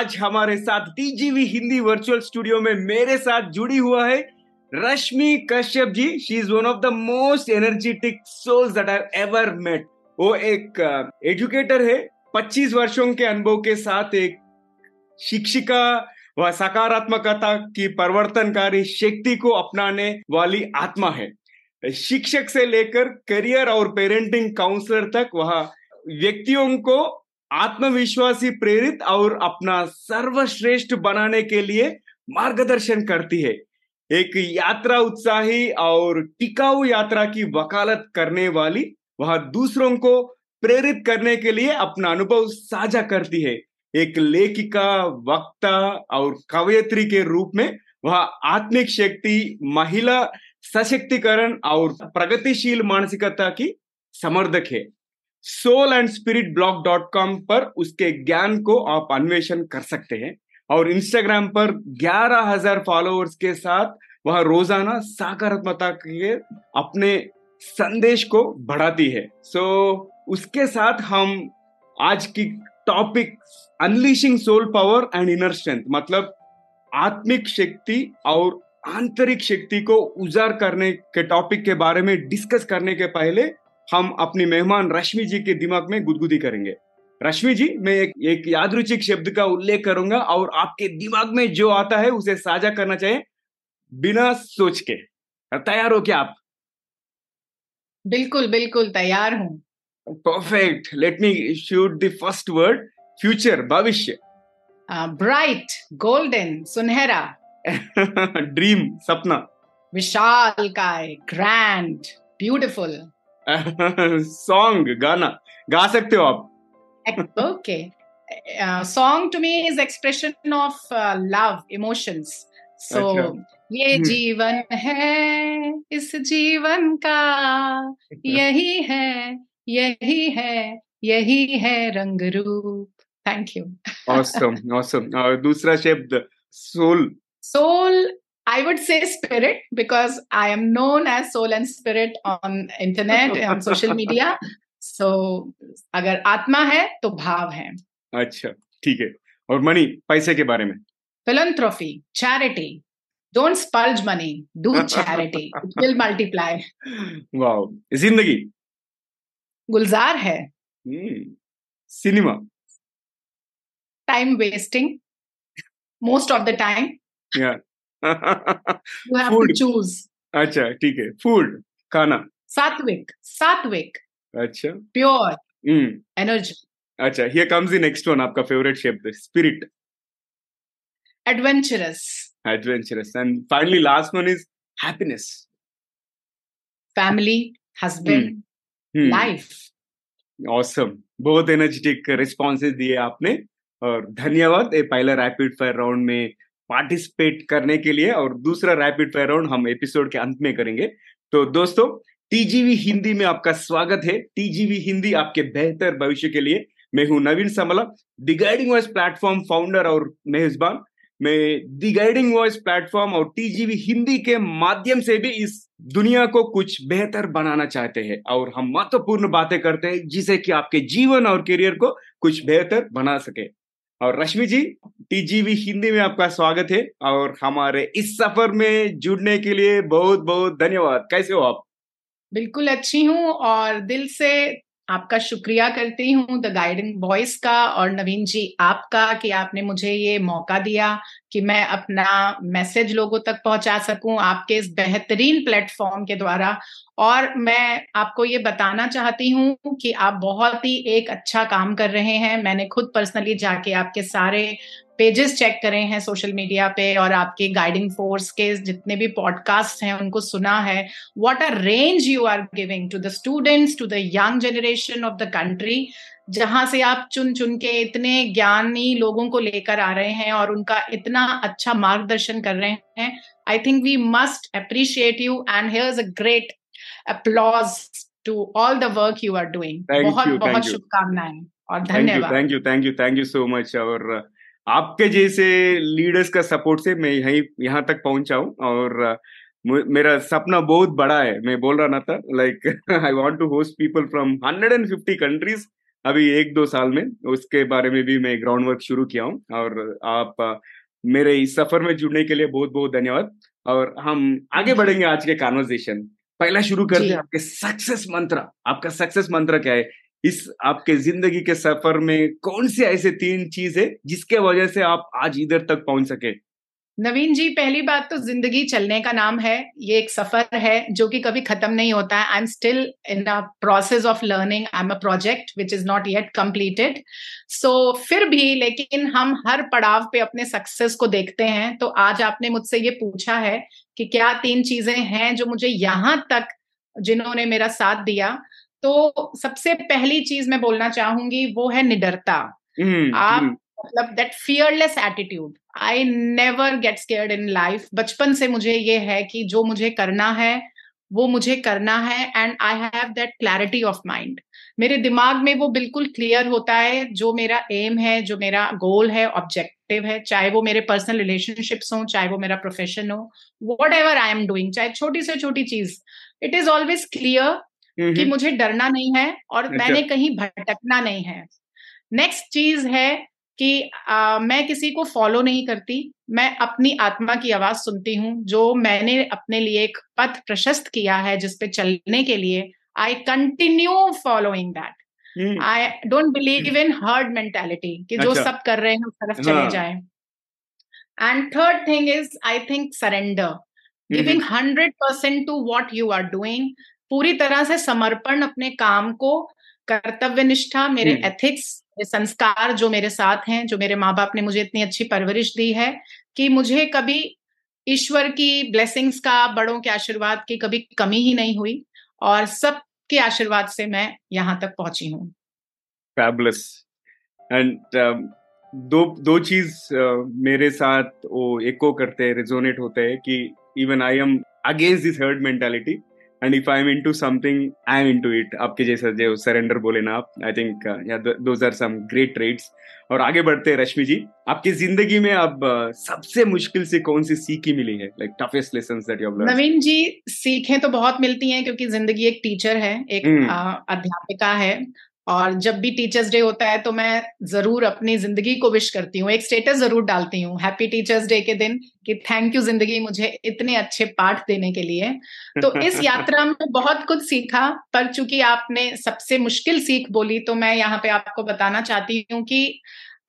आज हमारे साथ टीजीवी हिंदी वर्चुअल स्टूडियो में मेरे साथ जुड़ी हुआ है Rashmi Kashyap ji. She is one of the most energetic souls that I ever met वो एक एजुकेटर uh, है 25 वर्षों के अनुभव के साथ एक शिक्षिका व सकारात्मकता की परिवर्तनकारी शक्ति को अपनाने वाली आत्मा है। शिक्षक से लेकर करियर और पेरेंटिंग काउंसलर तक वह व्यक्तियों को आत्मविश्वासी प्रेरित और अपना सर्वश्रेष्ठ बनाने के लिए मार्गदर्शन करती है। एक यात्रा उत्साही और टिकाऊ यात्रा की वकालत करने वाली, वह दूसरों को प्रेरित करने के लिए अपना अनुभव साझा करती है। एक लेखिका, वक्ता और कवयत्री के रूप में वह आत्मिक शक्ति, महिला सशक्तिकरण और प्रगतिशील मानसिकता की समर्थक है। Soul and spirit blog dot com पर उसके ज्ञान को आप अन्वेषण कर सकते हैं और इंस्टाग्राम पर ग्यारह हज़ार फॉलोअर्स के साथ वह रोज़ाना सकारात्मकता के अपने संदेश को बढ़ाती है। सो so, उसके साथ हम आज की topic unleashing soul power and inner strength मतलब आत्मिक शक्ति और आंतरिक शक्ति को उजागर करने के टॉपिक के बारे में डिस्कस करने के पहले हम अपनी मेहमान रश्मि जी के दिमाग में गुदगुदी करेंगे। रश्मि जी मैं एक, एक यादरुचिक शब्द का उल्लेख करूँगा और आपके दिमाग में जो आता है उसे साझा करना चाहिए बिना सोच के। तैयार हो क्या आप? बिल्कुल बिल्कुल तैयार हूँ। Perfect let me shoot the first word future भविष्य। ब्राइट गोल्डन सुनहरा। ड्रीम सपना। विशाल काय ग्रैंड ब्यूटिफुल सॉन्ग गाना। गा सकते हो आप। Okay song to me is expression of love emotions so ये हम्म। जीवन है इस जीवन का। यही है यही है यही है रंग रूप। थैंक यू ऑसम ऑसम दूसरा शब्द soul. Soul I would say spirit because I am known as soul and spirit on internet on social media. So, अगर आत्मा है तो भाव है। अच्छा ठीक है। और मनी पैसे के बारे में? Philanthropy charity don't splurge money do charity will multiply wow ज़िंदगी? गुलजार है। hmm. Cinema? Time wasting most of the time you have food. to अच्छा ठीक है. फ़ूड खाना. सात्विक सात्विक. अच्छा. प्योर एनर्जी अच्छा here comes the next one आपका फेवरेट शब्द spirit adventurous adventurous and finally last one is happiness family husband life awesome बहुत एनर्जेटिक रिस्पॉन्सेज दिए आपने. और धन्यवाद ये पहला रैपिड फायर राउंड में पार्टिसिपेट करने के लिए और दूसरा रैपिड फायर राउंड हम एपिसोड के अंत में करेंगे। तो दोस्तों टीजीवी हिंदी में आपका स्वागत है। टीजीवी हिंदी आपके बेहतर भविष्य के लिए। मैं हूँ Naveen Samla the guiding voice platform founder और मेहजबान मैं दी गाइडिंग वॉइस प्लेटफॉर्म और टीजीवी हिंदी के माध्यम से भी इस दुनिया को कुछ बेहतर बनाना चाहते हैं और हम महत्वपूर्ण बातें करते हैं जिसे कि आपके जीवन और करियर को कुछ बेहतर बना सके। और रश्मि जी टीजीवी हिंदी में आपका स्वागत है और हमारे इस सफ़र में जुड़ने के लिए बहुत बहुत धन्यवाद। कैसे हो आप? बिल्कुल अच्छी हूँ और दिल से आपका शुक्रिया करती हूँ द गाइडिंग वॉइस का और नवीन जी आपका कि आपने मुझे ये मौका दिया कि मैं अपना मैसेज लोगों तक पहुँचा सकूँ, आपके इस बेहतरीन प्लेटफॉर्म के द्वारा। और मैं आपको ये बताना चाहती हूँ कि आप बहुत ही एक अच्छा काम कर रहे हैं। मैंने खुद पर्सनली जाके आपके सारे पेजेस चेक करे हैं सोशल मीडिया पे और आपके गाइडिंग फोर्स के जितने भी पॉडकास्ट हैं उनको सुना है। What are range you are giving to the students to the young generation of the country जहाँ से आप चुन चुन के इतने ज्ञानी लोगों को लेकर आ रहे हैं और उनका इतना अच्छा मार्गदर्शन कर रहे हैं। I think we must appreciate you and here a great applause to all the work you are doing बहुत बहुत शुभकामनाएँ और धन्यवाद। Thank you thank you thank you so much और आपके जैसे लीडर्स का सपोर्ट से मैं यहीं यहाँ तक पहुँचा हूँ और मेरा सपना बहुत बड़ा है। मैं बोल रहा ना था like I want to host people from 150 countries अभी एक दो साल में। उसके बारे में भी मैं ग्राउंड वर्क शुरू किया हूँ और आप मेरे इस सफ़र में जुड़ने के लिए बहुत बहुत धन्यवाद। और हम आगे बढ़ेंगे आज के कॉन्वर्जेशन पहला शुरू करते हैं आपके सक्सेस मंत्र आपका सक्सेस मंत्र क्या है? इस आपके ज़िंदगी के सफ़र में कौन से ऐसे तीन चीज़ है जिसके वजह से आप आज इधर तक पहुँच सके? नवीन जी, पहली बात तो ज़िंदगी चलने का नाम है। ये एक सफ़र है जो कि कभी खत्म नहीं होता है। I am still in the process of learning I am a project which is not yet completed so फिर भी लेकिन हम हर पड़ाव पे अपने सक्सेस को देखते हैं। तो आज आपने मुझसे ये पूछा है कि क्या तीन चीज़ें हैं जो मुझे यहाँ तक, जिन्होंने मेरा साथ दिया तो सबसे पहली चीज़ मैं बोलना चाहूँगी वो है निडरता। mm, आप mm. मतलब that fearless attitude I never get scared in life बचपन से मुझे ये है कि जो मुझे करना है वो मुझे करना है and I have that clarity of mind मेरे दिमाग में वो बिल्कुल क्लियर होता है जो मेरा एम है जो मेरा गोल है ऑब्जेक्टिव है चाहे वो मेरे पर्सनल रिलेशनशिप्स हो चाहे वो मेरा प्रोफेशन हो whatever I am doing चाहे छोटी से छोटी चीज़ इट इज़ ऑलवेज क्लियर कि मुझे डरना नहीं है और अच्छा। मैंने कहीं भटकना नहीं है। नेक्स्ट चीज़ है कि आ, मैं किसी को फॉलो नहीं करती। मैं अपनी आत्मा की आवाज़ सुनती हूँ जो मैंने अपने लिए एक पथ प्रशस्त किया है जिसपे चलने के लिए। I continue following that I don't believe in herd mentality कि जो अच्छा। सब कर रहे हैं उस तरफ़ चले हाँ। जाए and third thing is I think surrender giving hundred percent to what you are doing पूरी तरह से समर्पण अपने काम को कर्तव्य निष्ठा मेरे एथिक्स संस्कार जो मेरे साथ हैं जो मेरे माँ बाप ने मुझे इतनी अच्छी परवरिश दी है कि मुझे कभी ईश्वर की ब्लेसिंग्स का बड़ों के आशीर्वाद की कभी कमी ही नहीं हुई और सबके आशीर्वाद से मैं यहाँ तक पहुँची हूँ। फैबुलस एंड um, दो दो चीज़ uh, मेरे साथ वो एको करते हैं रिजोनेट होते हैं कि even I am against this herd mentality and if I am into something I am into it आपके जैसा जो सरेंडर बोले ना आप I think those are some great traits और आगे बढ़ते हैं रश्मि जी। आपकी ज़िंदगी में अब uh, सबसे मुश्किल से कौन सी सीखी मिली है? Like toughest lesson that you Naveen ji सीखें तो बहुत मिलती हैं क्योंकि ज़िंदगी एक टीचर है एक hmm. अध्यापिका है। और जब भी टीचर्स डे होता है तो मैं ज़रूर अपनी ज़िंदगी को विश करती हूँ एक स्टेटस ज़रूर डालती हूँ। हैप्पी टीचर्स डे के दिन कि थैंक यू ज़िंदगी मुझे इतने अच्छे पाठ देने के लिए। तो इस यात्रा में बहुत कुछ सीखा पर चूँकि आपने सबसे मुश्किल सीख बोली तो मैं यहाँ पे आपको बताना चाहती हूँ कि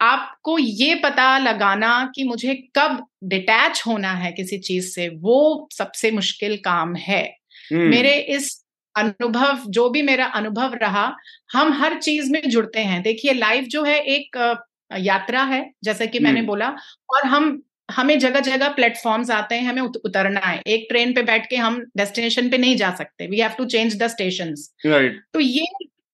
आपको ये पता लगाना कि मुझे कब डिटैच होना है किसी चीज़ से वो सबसे मुश्किल काम है। hmm. मेरे इस अनुभव जो भी मेरा अनुभव रहा हम हर चीज़ में जुड़ते हैं। देखिए लाइफ जो है एक यात्रा है जैसे कि मैंने बोला और हम हमें जगह जगह प्लेटफॉर्म्स आते हैं हमें उतरना है। एक ट्रेन पे बैठ के हम डेस्टिनेशन पे नहीं जा सकते। We have to change the station तो ये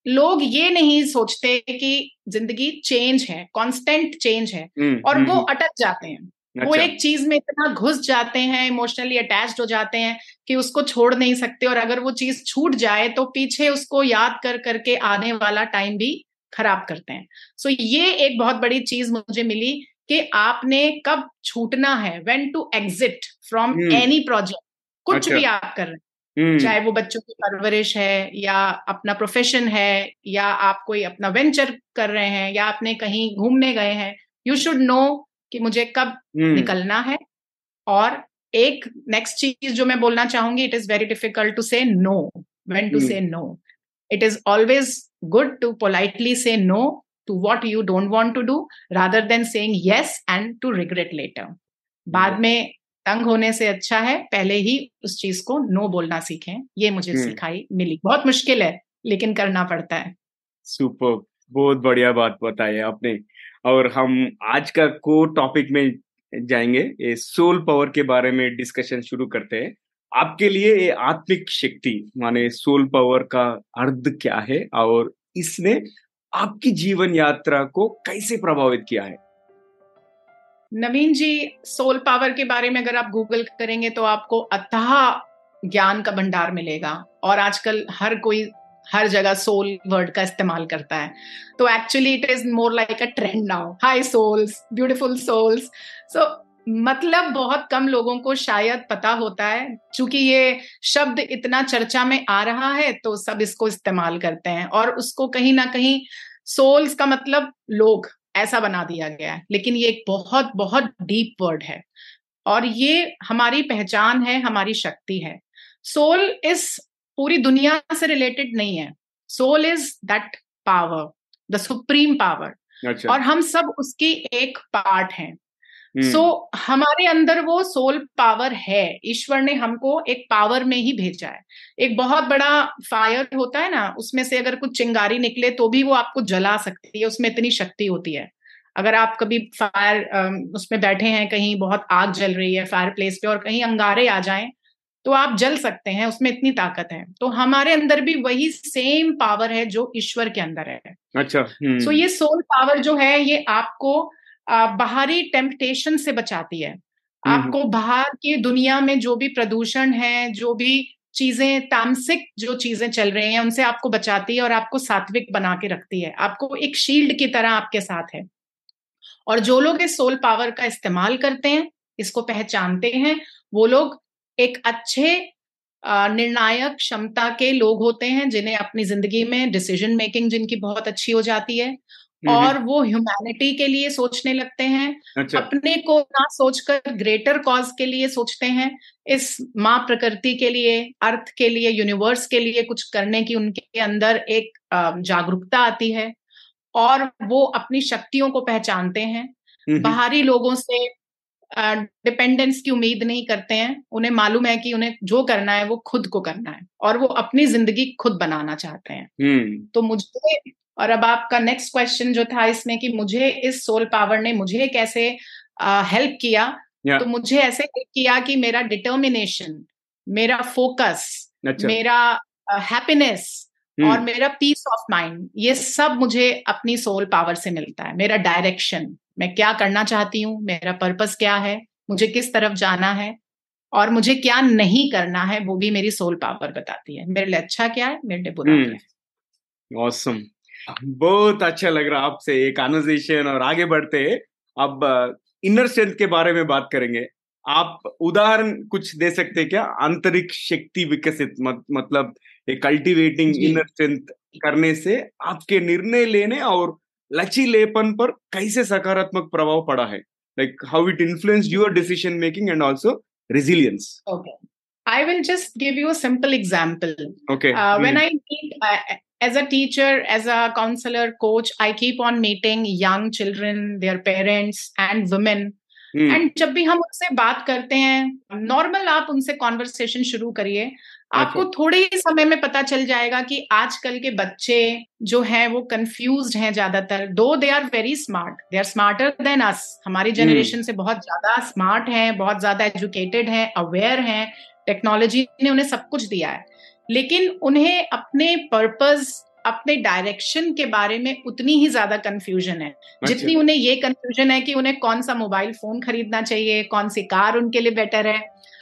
लोग ये नहीं सोचते कि ज़िंदगी चेंज है कांस्टेंट चेंज है और वो। अटक जाते हैं। वो एक चीज़ में इतना घुस जाते हैं इमोशनली अटैच्ड हो जाते हैं कि उसको छोड़ नहीं सकते और अगर वो चीज़ छूट जाए तो पीछे उसको याद कर करके आने वाला टाइम भी खराब करते हैं सो so ये एक बहुत बड़ी चीज़ मुझे मिली कि आपने कब छूटना है when to exit from any project कुछ अच्छा। भी आप कर रहे हैं हम्म। चाहे वो बच्चों की परवरिश है या अपना प्रोफेशन है या आप कोई अपना वेंचर कर रहे हैं या आपने कहीं घूमने गए हैं यू शुड नो कि मुझे कब hmm. निकलना है और एक नेक्स्ट चीज़ जो मैं बोलना चाहूँगी it is very difficult to say no when to say no it is always good to politely say no to what you don't want to do rather than saying yes and to regret later बाद में तंग होने से अच्छा है पहले ही उस चीज़ को नो बोलना सीखें। ये मुझे hmm. सिखाई मिली। बहुत मुश्किल है लेकिन करना पड़ता है। सुपर बहुत बढ़िया बात बताई आपने। और हम आज का को टॉपिक में जाएँगे। ये सोल पावर के बारे में डिस्कशन शुरू करते हैं। आपके लिए ये आत्मिक शक्ति, माने सोल पावर का अर्थ क्या है और इसने आपकी जीवन यात्रा को कैसे प्रभावित किया है? नवीन जी सोल पावर के बारे में अगर आप गूगल करेंगे तो आपको अथाह ज्ञान का भंडार मिलेगा। और आजकल हर कोई हर जगह सोल वर्ड का इस्तेमाल करता है। तो actually it is more like a trend now hi souls beautiful souls so मतलब बहुत कम लोगों को शायद पता होता है क्योंकि ये शब्द इतना चर्चा में आ रहा है तो सब इसको इस्तेमाल करते हैं। और उसको कहीं ना कहीं सोल्स का मतलब लोग, ऐसा बना दिया गया है। लेकिन ये एक बहुत बहुत डीप वर्ड है। और ये हमारी पहचान है, हमारी शक्ति है। सोल इस पूरी दुनिया से रिलेटेड नहीं है। Soul is that power the supreme power और हम सब उसकी एक पार्ट हैं। सो so, हमारे अंदर वो सोल पावर है। ईश्वर ने हमको एक पावर में ही भेजा है। एक बहुत बड़ा फायर होता है ना उसमें से अगर कुछ चिंगारी निकले तो भी वो आपको जला सकती है उसमें इतनी शक्ति होती है। अगर आप कभी फायर उसमें बैठे हैं कहीं बहुत आग जल रही है फायर प्लेस पे और कहीं अंगारे आ जाएँ तो आप जल सकते हैं उसमें इतनी ताकत है। तो हमारे अंदर भी वही सेम पावर है जो ईश्वर के अंदर है। अच्छा सो so ये सोल पावर जो है ये आपको बाहरी टेम्पटेशन से बचाती है। आपको बाहर की दुनिया में जो भी प्रदूषण है जो भी चीज़ें तामसिक जो चीज़ें चल रही हैं उनसे आपको बचाती है और आपको सात्विक बना के रखती है। आपको एक शील्ड की तरह आपके साथ है। और जो लोग इस सोल पावर का इस्तेमाल करते हैं इसको पहचानते हैं वो लोग एक अच्छे निर्णायक क्षमता के लोग होते हैं जिन्हें अपनी ज़िंदगी में डिसीज़न मेकिंग जिनकी बहुत अच्छी हो जाती है और वो ह्यूमैनिटी के लिए सोचने लगते हैं अच्छा। अपने को ना सोचकर ग्रेटर कॉज के लिए सोचते हैं इस माँ प्रकृति के लिए अर्थ के लिए यूनिवर्स के लिए कुछ करने की उनके अंदर एक जागरूकता आती है और वो अपनी शक्तियों को पहचानते हैं। बाहरी लोगों से डिपेंडेंस की उम्मीद नहीं करते हैं उन्हें मालूम है कि उन्हें जो करना है वो खुद को करना है और वो अपनी ज़िंदगी खुद बनाना चाहते हैं। तो मुझे और अब आपका नेक्स्ट क्वेश्चन जो था इसमें कि मुझे इस सोल पावर ने मुझे कैसे हेल्प uh, किया? Yeah. तो मुझे ऐसे हेल्प किया कि मेरा डिटर्मिनेशन मेरा फोकस अच्छा. मेरा हैप्पीनेस uh, और मेरा पीस ऑफ़ माइंड ये सब मुझे अपनी सोल पावर से मिलता है मेरा डायरेक्शन मैं क्या करना चाहती हूँ? मेरा पर्पस क्या है? मुझे किस तरफ़ जाना है? और मुझे क्या नहीं करना है? वो भी मेरी सोल पावर बताती है। मेरे लिए अच्छा क्या है? मेरे लिए बुरा क्या है? ऑसम बहुत अच्छा लग रहा आपसे ये कॉन्वर्जेशन और आगे बढ़ते। अब इनर स्ट्रेंथ के बारे में बात करेंगे। आप उदाहरण कुछ दे सकते हैं क्या? आंतरिक शक्ति विकसित मत, मतलब कल्टीवेटिंग इनर स्ट्रेंथ करने से आपके निर्णय लेने और लचीलेपन पर कैसे सकारात्मक प्रभाव पड़ा है like how it influence your decision making and also resilience okay i will just give you a simple example okay uh, mm. when i meet uh, as a teacher as a counselor coach i keep on meeting young children their parents and women and hmm. जब भी हम उनसे बात करते हैं normal आप उनसे conversation शुरू करिए आपको थोड़े ही समय में पता चल जाएगा कि आजकल के बच्चे जो हैं वो कंफ्यूज हैं ज़्यादातर। Though they are very smart they are smarter than us हमारी जनरेशन hmm. से बहुत ज़्यादा स्मार्ट हैं बहुत ज़्यादा एजुकेटेड हैं अवेयर हैं। टेक्नोलॉजी ने उन्हें सब कुछ दिया है। लेकिन उन्हें अपने पर्पज अपने डायरेक्शन के बारे में उतनी ही ज़्यादा कंफ्यूजन है। अच्छा। जितनी उन्हें ये कंफ्यूजन है कि उन्हें कौन सा मोबाइल फ़ोन खरीदना चाहिए कौन सी कार उनके लिए बेटर है।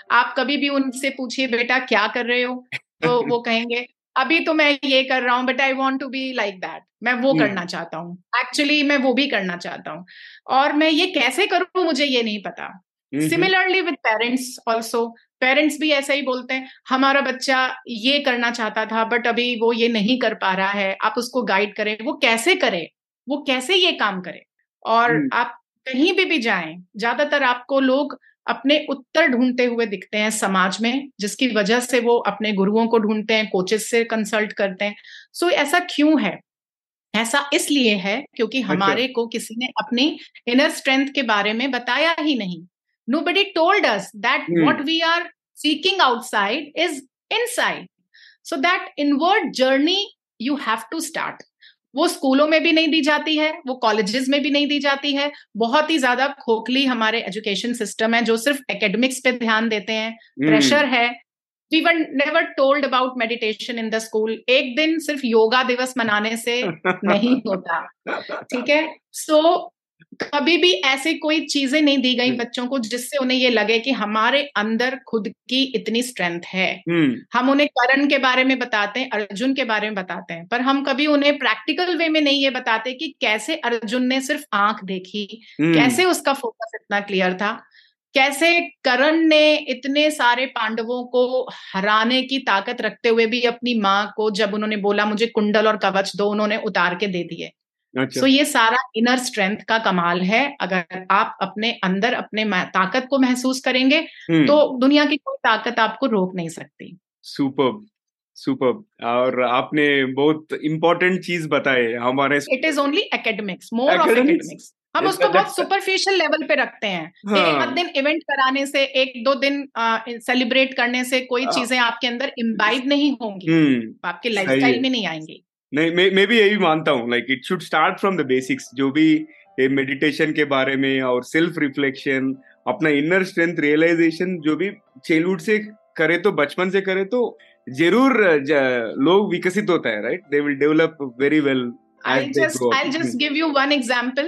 आप कभी भी उनसे पूछिए बेटा क्या कर रहे हो? तो वो कहेंगे अभी तो मैं ये कर रहा हूँ but I want to be like that मैं वो। करना चाहता हूँ। एक्चुअली मैं वो भी करना चाहता हूँ। और मैं ये कैसे करूँ मुझे ये नहीं पता। Similarly with parents also parents भी ऐसा ही बोलते हैं हमारा बच्चा ये करना चाहता था बट अभी वो ये नहीं कर पा रहा है आप उसको गाइड करें। वो कैसे करे? वो कैसे ये काम करे? और आप कहीं भी भी जाएँ ज़्यादातर आपको लोग अपने उत्तर ढूंढते हुए दिखते हैं समाज में जिसकी वजह से वो अपने गुरुओं को ढूंढते हैं कोचेस से कंसल्ट करते हैं सो so, ऐसा क्यों है ऐसा इसलिए है क्योंकि अच्छा। हमारे को किसी ने अपनी इनर स्ट्रेंथ के बारे में बताया ही नहीं nobody told us that mm. We are seeking outside is inside so that inward journey you have to start. वो स्कूलों में भी नहीं दी जाती है वो कॉलेजेस में भी नहीं दी जाती है। बहुत ही ज़्यादा खोखली हमारे एजुकेशन सिस्टम है जो सिर्फ़ एकेडमिक्स पे ध्यान देते हैं। प्रेशर है। We were never told about meditation in the school एक दिन सिर्फ़ योगा दिवस मनाने से नहीं होता ठीक है? सो so, कभी भी ऐसी कोई चीज़ें नहीं दी गई बच्चों को जिससे उन्हें ये लगे कि हमारे अंदर खुद की इतनी स्ट्रेंथ है। हम उन्हें करण के बारे में बताते हैं अर्जुन के बारे में बताते हैं पर हम कभी उन्हें प्रैक्टिकल वे में नहीं ये बताते कि कैसे अर्जुन ने सिर्फ़ आँख देखी कैसे उसका फोकस इतना क्लियर था कैसे करण ने इतने सारे पांडवों को हराने की ताकत रखते हुए भी अपनी माँ को जब उन्होंने बोला मुझे कुंडल और कवच दो उन्होंने उतार के दे दिए। अच्छा। so, ये सारा इनर स्ट्रेंथ का कमाल है अगर आप अपने अंदर अपने ताकत को महसूस करेंगे हम्म। तो दुनिया की कोई ताकत आपको रोक नहीं सकती सुपर सुपर और आपने बहुत इंपॉर्टेंट चीज़ बताए हमारे it is only academics more of academics हम उसको बहुत सुपरफिशियल लेवल पे रखते हैं हाँ. एक दिन इवेंट कराने से एक दो दिन सेलिब्रेट करने से कोई हाँ। चीज़ें आपके अंदर इम्बाइब नहीं होंगी हम्म। आपके लाइफस्टाइल में नहीं आएँगी नहीं मैं मैं भी यही मानता हूँ like it should start from the basics जो भी मेडिटेशन के बारे में और सेल्फ रिफ्लेक्शन अपना इनर स्ट्रेंथ रियलाइजेशन जो भी चाइल्डहुड से करे तो बचपन से करे तो ज़रूर लोग विकसित होता है right they will develop very well I'll just I'll just give you one example.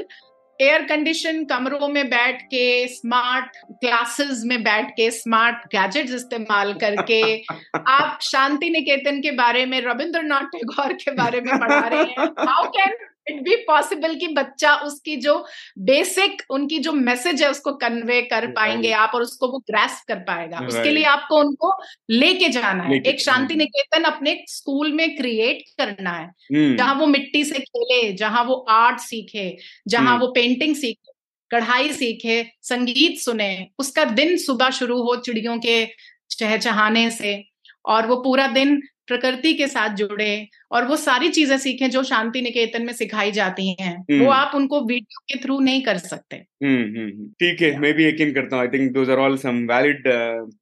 Air condition कमरों में बैठ के स्मार्ट क्लासेस में बैठ के स्मार्ट गैजेट्स इस्तेमाल करके आप शांति निकेतन के बारे में रविंद्रनाथ टैगोर के बारे में पढ़ा रहे हैं। How can it be possible कि बच्चा उसकी जो बेसिक उनकी जो मैसेज है उसको कन्वे कर पाएँगे आप और उसको वो ग्रेस कर पाएगा। उसके लिए आपको उनको लेके जाना है। एक शांति निकेतन अपने स्कूल में क्रिएट करना है। हम्म। जहाँ वो मिट्टी से खेले जहाँ वो आर्ट सीखे जहाँ हम्म। वो पेंटिंग सीखे कढ़ाई सीखे संगीत सुने उसका दिन सुबह शुरू हो चिड़ियों के चहचहाने से और वो पूरा दिन प्रकृति के साथ जुड़े और वो सारी चीज़ें सीखें जो शांति निकेतन में सिखाई जाती हैं वो हम्म। आप उनको वीडियो के थ्रू नहीं कर सकते। हम्म, हम्म, ठीक है मैं भी यकीन करता हूँ I think those are all some valid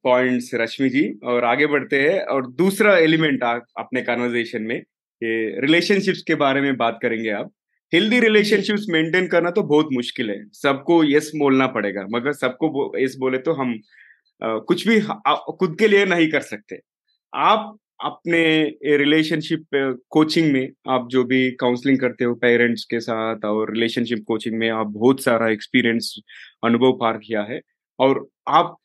points Rashmi ji. और आगे बढ़ते हैं और दूसरा एलिमेंट अपने कन्वर्जेशन में रिलेशनशिप्स के बारे में बात करेंगे आप। हेल्दी रिलेशनशिप्स मेंटेन करना तो बहुत मुश्किल है। सबको यस बोलना पड़ेगा मगर सबको यस बोले तो हम कुछ भी खुद के लिए नहीं कर सकते। आप अपने रिलेशनशिप कोचिंग में आप जो भी काउंसलिंग करते हो पेरेंट्स के साथ और रिलेशनशिप कोचिंग में आप बहुत सारा एक्सपीरियंस अनुभव पार किया है। और आप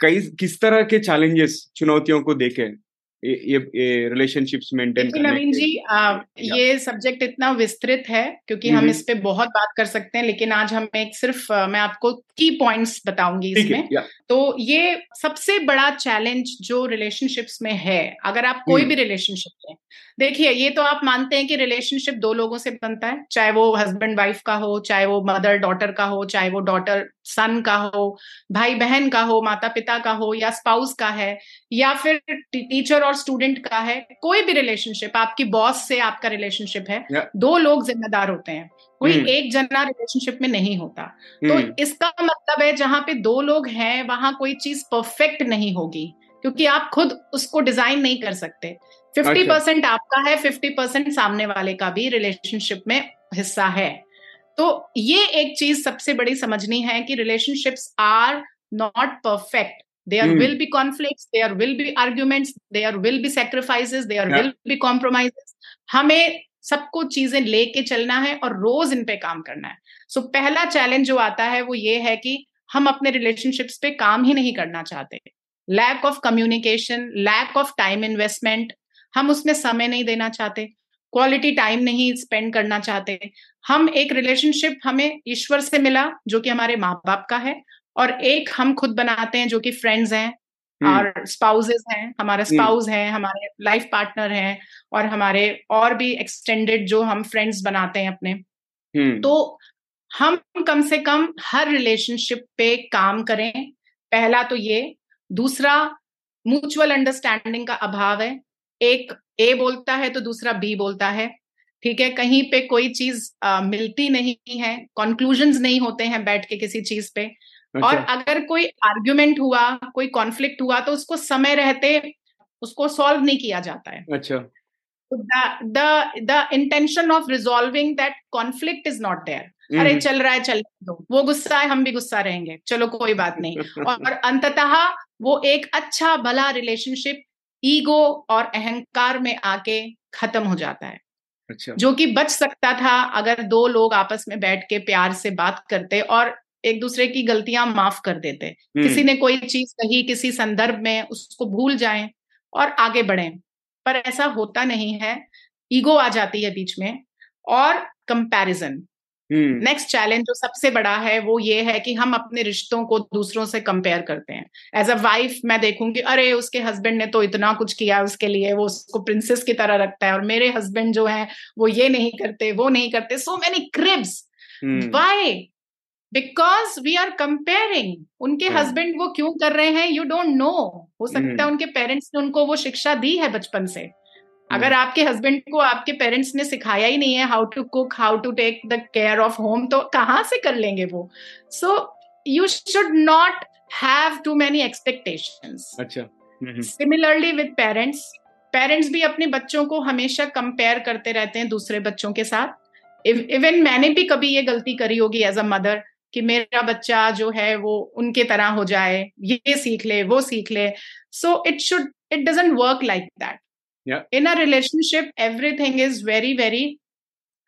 कई, किस तरह के चैलेंजेस चुनौतियों को देखे? ये ये रिलेशनशिप्स मेंटेन करने नवीन जी आ, ये सब्जेक्ट इतना विस्तृत है क्योंकि हम इस पे बहुत बात कर सकते हैं लेकिन आज हम एक सिर्फ़ मैं आपको की पॉइंट्स बताऊँगी इसमें। तो ये सबसे बड़ा चैलेंज जो रिलेशनशिप्स में है अगर आप कोई भी रिलेशनशिप में देखिए ये तो आप मानते हैं कि रिलेशनशिप दो लोगों से बनता है चाहे वो हस्बैंड वाइफ का हो चाहे वो मदर डॉटर का हो चाहे वो डॉटर सन का हो भाई बहन का हो माता पिता का हो या स्पाउस का है या फिर टीचर और स्टूडेंट का है कोई भी रिलेशनशिप आपकी बॉस से आपका रिलेशनशिप है yeah. दो लोग जिम्मेदार होते हैं कोई hmm. एक जना रिलेशनशिप में नहीं होता hmm. तो इसका मतलब है जहाँ पे दो लोग हैं वहाँ कोई चीज़ परफेक्ट नहीं होगी क्योंकि आप खुद उसको डिज़ाइन नहीं कर सकते फिफ्टी परसेंट अच्छा। आपका है फिफ्टी परसेंट सामने वाले का भी रिलेशनशिप में हिस्सा है तो ये एक चीज़ सबसे बड़ी समझनी है कि relationships are not perfect there will be conflict there will be arguments there will be sacrifices there will be compromises हमें सबको चीज़ें लेके चलना है और रोज इन पे काम करना है। सो so, पहला चैलेंज जो आता है वो ये है कि हम अपने रिलेशनशिप्स पे काम ही नहीं करना चाहते। Lack of communication lack of time investment हम उसमें समय नहीं देना चाहते। क्वालिटी टाइम नहीं स्पेंड करना चाहते। हम एक रिलेशनशिप हमें ईश्वर से मिला जो कि हमारे माँ बाप का है। और एक हम खुद बनाते हैं जो कि फ्रेंड्स हैं हम्म। और स्पाउजेस हैं हमारे स्पाउस हम्म। हैं हमारे लाइफ पार्टनर हैं और हमारे और भी एक्सटेंडेड जो हम फ्रेंड्स बनाते हैं अपने। हम्म। तो हम कम से कम हर रिलेशनशिप पे काम करें। पहला तो ये। दूसरा म्यूचुअल अंडरस्टैंडिंग का अभाव है। एक ए बोलता है तो दूसरा बी बोलता है। ठीक है? कहीं पे कोई चीज़ आ, मिलती नहीं है कंक्लूजन्स नहीं होते हैं बैठ के किसी चीज़ पे। अच्छा। और अगर कोई आर्ग्यूमेंट हुआ कोई कॉन्फ्लिक्ट हुआ तो उसको समय रहते उसको सॉल्व नहीं किया जाता है। अच्छा। The intention of resolving that conflict is not there अरे चल रहा है चल दो वो गुस्सा है हम भी गुस्सा रहेंगे। चलो कोई बात नहीं। और अंततः वो एक अच्छा भला रिलेशनशिप ईगो और अहंकार में आके खत्म हो जाता है। अच्छा। जो कि बच सकता था अगर दो लोग आपस में बैठ के प्यार से बात करते और एक दूसरे की गलतियाँ माफ़ कर देते हम्म। किसी ने कोई चीज़ कही किसी संदर्भ में उसको भूल जाए और आगे बढ़े। पर ऐसा होता नहीं है। ईगो आ जाती है बीच में और कंपैरिजन। Next hmm. चैलेंज जो सबसे बड़ा है वो ये है कि हम अपने रिश्तों को दूसरों से कंपेयर करते हैं। एज अ वाइफ मैं देखूँगी अरे उसके हस्बैंड ने तो इतना कुछ किया उसके लिए वो उसको प्रिंसेस की तरह रखता है और मेरे हस्बैंड जो है वो ये नहीं करते वो नहीं करते। So many cribs why because we are comparing उनके हस्बैंड hmm. वो क्यों कर रहे हैं यू डोंट नो हो सकता है hmm. उनके पेरेंट्स ने उनको वो शिक्षा दी है बचपन से। अगर हम्म। आपके हस्बैंड को आपके पेरेंट्स ने सिखाया ही नहीं है how to cook how to take the care of home तो कहाँ से कर लेंगे वो? So you should not have too many expectation अच्छा। सिमिलरली विद पेरेंट्स पेरेंट्स भी अपने बच्चों को हमेशा कंपेयर करते रहते हैं दूसरे बच्चों के साथ। इवन मैंने भी कभी ये गलती करी होगी एज अ मदर कि मेरा बच्चा जो है वो उनके तरह हो जाए ये सीख ले वो सीख ले। So it should it doesn't work like that in a relationship everything is very very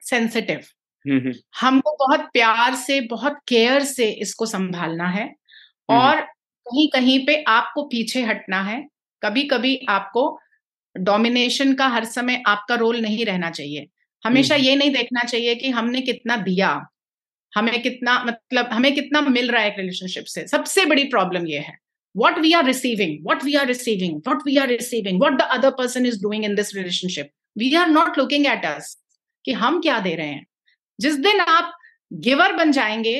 sensitive. हमको बहुत प्यार से बहुत केयर से इसको संभालना है mm-hmm. और कहीं कहीं पे आपको पीछे हटना है। कभी कभी आपको डोमिनेशन का हर समय आपका रोल नहीं रहना चाहिए। हमेशा mm-hmm. ये नहीं देखना चाहिए कि हमने कितना दिया। हमें कितना मतलब हमें कितना मिल रहा है एक रिलेशनशिप से? सबसे बड़ी प्रॉब्लम ये है। What we are receiving what we are receiving what we are receiving what the other person is doing in this relationship. We are not looking at us कि हम क्या दे रहे हैं। जिस दिन आप गिवर बन जाएँगे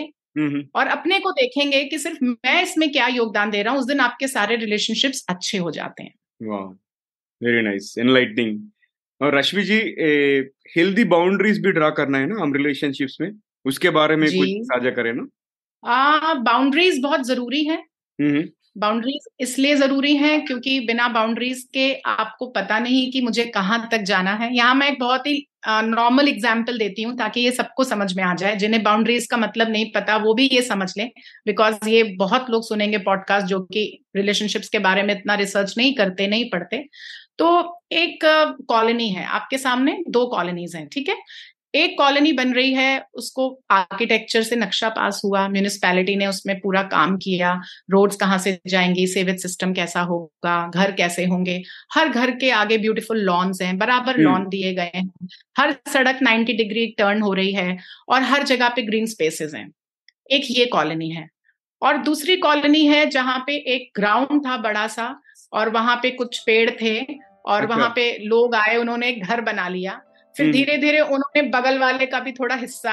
और अपने को देखेंगे कि सिर्फ़ मैं इसमें क्या योगदान दे रहा हूँ उस दिन आपके सारे रिलेशनशिप्स अच्छे हो जाते हैं। वेरी नाइस एनलाइटनिंग और रश्मि जी हेल्दी बाउंड्रीज भी ड्रा करना है ना हम रिलेशनशिप्स में? उसके बारे में कुछ साझा करें ना। बाउंड्रीज बहुत ज़रूरी है। बाउंड्रीज इसलिए ज़रूरी है क्योंकि बिना बाउंड्रीज के आपको पता नहीं कि मुझे कहाँ तक जाना है। यहाँ मैं एक बहुत ही नॉर्मल एग्ज़ाम्पल देती हूँ ताकि ये सबको समझ में आ जाए। जिन्हें बाउंड्रीज का मतलब नहीं पता वो भी ये समझ लें। बिकॉज़ ये बहुत लोग सुनेंगे पॉडकास्ट जो कि रिलेशनशिप्स के बारे में इतना रिसर्च नहीं करते नहीं पढ़ते। तो एक कॉलोनी है। आपके सामने दो कॉलोनीज हैं ठीक है? एक कॉलोनी बन रही है उसको आर्किटेक्चर से नक्शा पास हुआ म्यूनिसपैलिटी ने उसमें पूरा काम किया रोड्स कहाँ से जाएँगी सेवेज सिस्टम कैसा होगा घर कैसे होंगे हर घर के आगे ब्यूटीफुल लॉन्स हैं बराबर लॉन हम्म। दिए गए हैं हर सड़क 90 डिग्री टर्न हो रही है और हर जगह पे ग्रीन स्पेसेस हैं एक ये कॉलोनी है और दूसरी कॉलोनी है जहाँ पे एक ग्राउंड था बड़ा सा और वहाँ पे कुछ पेड़ थे और अच्छा। वहाँ पे लोग आए उन्होंने एक घर बना लिया फिर हम्म। धीरे धीरे उन्होंने बगल वाले का भी थोड़ा हिस्सा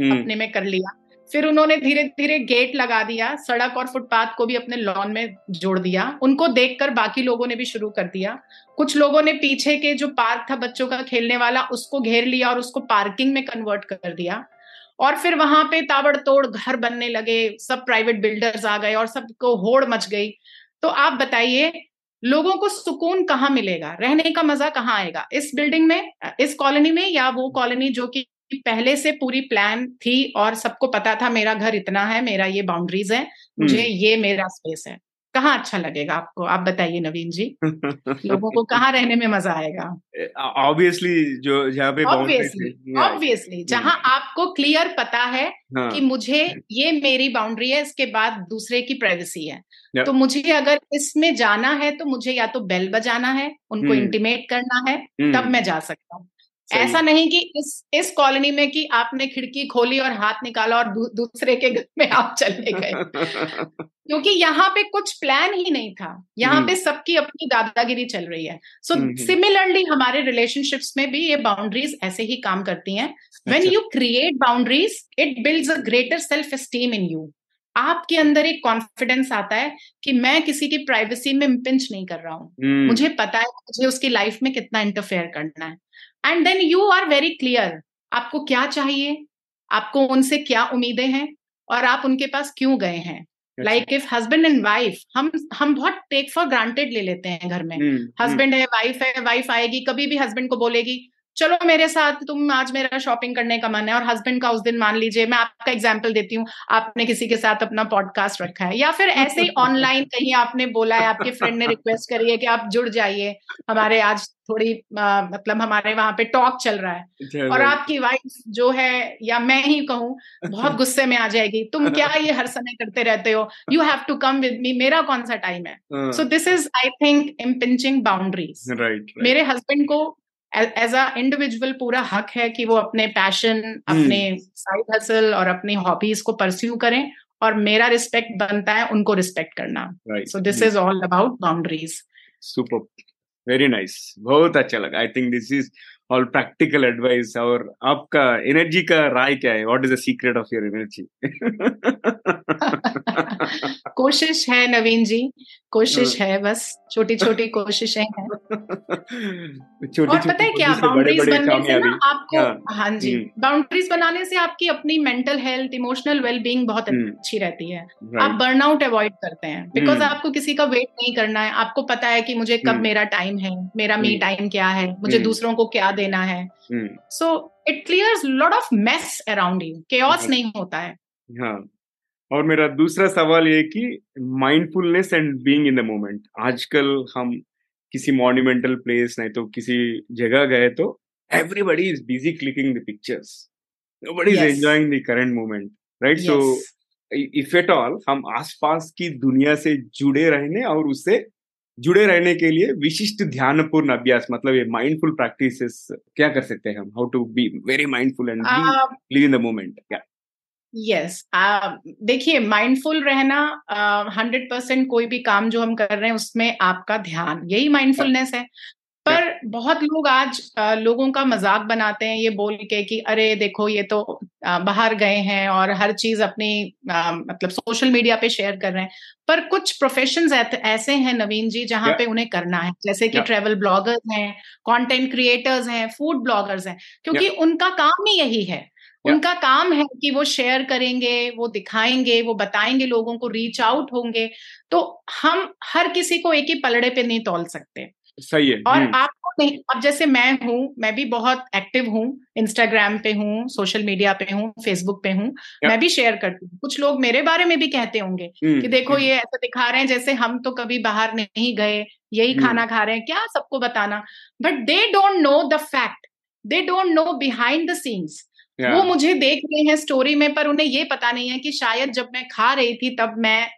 हम्म। अपने में कर लिया। फिर उन्होंने धीरे धीरे गेट लगा दिया सड़क और फुटपाथ को भी अपने लॉन में जोड़ दिया। उनको देखकर बाकी लोगों ने भी शुरू कर दिया। कुछ लोगों ने पीछे के जो पार्क था बच्चों का खेलने वाला उसको घेर लिया और उसको पार्किंग में कन्वर्ट कर दिया। और फिर वहाँ पे ताबड़तोड़ घर बनने लगे सब प्राइवेट बिल्डर्स आ गए और सबको होड़ मच गई। तो आप बताइए लोगों को सुकून कहाँ मिलेगा? रहने का मज़ा कहाँ आएगा? इस बिल्डिंग में इस कॉलोनी में या वो कॉलोनी जो कि पहले से पूरी प्लान थी और सबको पता था मेरा घर इतना है मेरा ये बाउंड्रीज है मुझे हम्म। ये मेरा स्पेस है। कहाँ अच्छा लगेगा आपको? आप बताइए नवीन जी। लोगों को कहाँ रहने में मज़ा आएगा? ऑब्वियसली जो जहाँ पे ऑब्वियसली ऑब्वियसली जहाँ आपको क्लियर पता है हाँ. कि मुझे ये मेरी बाउंड्री है इसके बाद दूसरे की प्राइवेसी है। तो मुझे अगर इसमें जाना है तो मुझे या तो बेल बजाना है उनको इंटीमेट हम्म। करना है तब हम्म। मैं जा सकता हूँ। ऐसा नहीं कि इस इस कॉलोनी में कि आपने खिड़की खोली और हाथ निकाला और दू, दूसरे के घर में आप चले गए। क्योंकि यहाँ पे कुछ प्लान ही नहीं था। यहाँ पे हम्म। सबकी अपनी दादागिरी चल रही है। सो सिमिलरली हमारे रिलेशनशिप्स में भी ये बाउंड्रीज ऐसे ही काम करती हैं। When you create boundaries it builds a greater self esteem in you आपके अंदर एक कॉन्फिडेंस आता है कि मैं किसी की प्राइवेसी में पिंच नहीं कर रहा हूँ. मुझे पता है मुझे उसकी लाइफ में कितना इंटरफेयर करना है। And then you are very clear आपको क्या चाहिए? आपको उनसे क्या उम्मीदें हैं? और आप उनके पास क्यों गए हैं? Like if husband and wife हम हम बहुत टेक फॉर ग्रांटेड ले लेते हैं घर में। Husband hmm. है वाइफ है वाइफ आएगी कभी भी हस्बैंड को बोलेगी चलो मेरे साथ तुम आज मेरा शॉपिंग करने का मन है और हस्बैंड का उस दिन मान लीजिए मैं आपका एग्ज़ाम्पल देती हूँ आपने किसी के साथ अपना पॉडकास्ट रखा है। या फिर ऐसे ही ऑनलाइन कहीं आपने बोला है आपके फ्रेंड ने रिक्वेस्ट करी है कि आप जुड़ जाइए हमारे आज थोड़ी आ, मतलब हमारे वहाँ पे टॉक चल रहा है। और आपकी वाइफ जो है या मैं ही कहूँ बहुत गुस्से में आ जाएगी तुम क्या ये हर समय करते रहते हो? You have to come with me मेरा कौन सा टाइम है? So this is I think impinging boundaries मेरे हस्बैंड को एज अ इंडिविजुअल पूरा हक है कि वो अपने पैशन अपने साइड हसल और अपनी हॉबीज को परस्यू करें और मेरा रिस्पेक्ट बनता है उनको रिस्पेक्ट करना। So this is all about boundaries super very nice बहुत अच्छा लगा. आई थिंक दिस इज़ और प्रैक्टिकल एडवाइस और आपका एनर्जी का राय क्या है? What is the secret of your energy कोशिश है नवीन जी। कोशिश हाँ। है बस छोटी छोटी कोशिशें हैं। छोटी और पता है क्या बाउंड्रीज बनने से ना आपको हाँ, हाँ जी बाउंड्रीज हम्म। बनाने से आपकी अपनी मेंटल हेल्थ इमोशनल वेलबींग बहुत हम्म। अच्छी रहती है। आप बर्नआउट अवॉइड करते हैं। Because hmm. आपको किसी का वेट नहीं करना है। आपको पता है कि मुझे कब मेरा टाइम है मेरा मी टाइम क्या है मुझे दूसरों को क्या देना है। So it clear lot of mess around you chaos नहीं होता है। हाँ। और मेरा दूसरा सवाल ये कि mindfulness and being in the moment आजकल हम किसी मॉन्यूमेंटल प्लेस नहीं तो किसी जगह गए तो everybody is busy clicking the pictures nobody is enjoying the current moment right so if at all हम आसपास की दुनिया से जुड़े रहने और उससे जुड़े रहने के लिए विशिष्ट ध्यानपूर्ण अभ्यास मतलब ये माइंडफुल प्रैक्टिसेस क्या कर सकते हैं हम? How to be very mindful and live in the moment क्या यस देखिए माइंडफुल रहना हंड्रेड परसेंट कोई भी काम जो हम कर रहे हैं उसमें आपका ध्यान यही माइंडफुलनेस है। पर बहुत लोग आज आ, लोगों का मज़ाक बनाते हैं ये बोल के कि अरे देखो ये तो आ, बाहर गए हैं और हर चीज़ अपनी आ, मतलब सोशल मीडिया पे शेयर कर रहे हैं। पर कुछ प्रोफेशन ऐसे हैं नवीन जी जहाँ पे उन्हें करना है। जैसे कि ट्रेवल ब्लॉगर्स हैं कंटेंट क्रिएटर्स हैं फ़ूड ब्लॉगर्स हैं क्योंकि उनका काम ही यही है। उनका काम है कि वो शेयर करेंगे वो दिखाएँगे वो बताएँगे लोगों को रीच आउट होंगे। तो हम हर किसी को एक ही पलड़े पे नहीं तोल सकते। सही है। और आपको नहीं अब जैसे मैं हूँ मैं भी बहुत एक्टिव हूँ इंस्टाग्राम पे हूँ सोशल मीडिया पे हूँ फेसबुक पे हूँ मैं भी शेयर करती हूँ। कुछ लोग मेरे बारे में भी कहते होंगे कि देखो ये ऐसा दिखा रहे हैं जैसे हम तो कभी बाहर नहीं गए यही खाना खा रहे हैं क्या सबको बताना? But they don't know the fact they don't know behind the scenes yeah. वो मुझे देख रहे हैं स्टोरी में पर उन्हें ये पता नहीं है कि शायद जब मैं खा रही थी तब मैं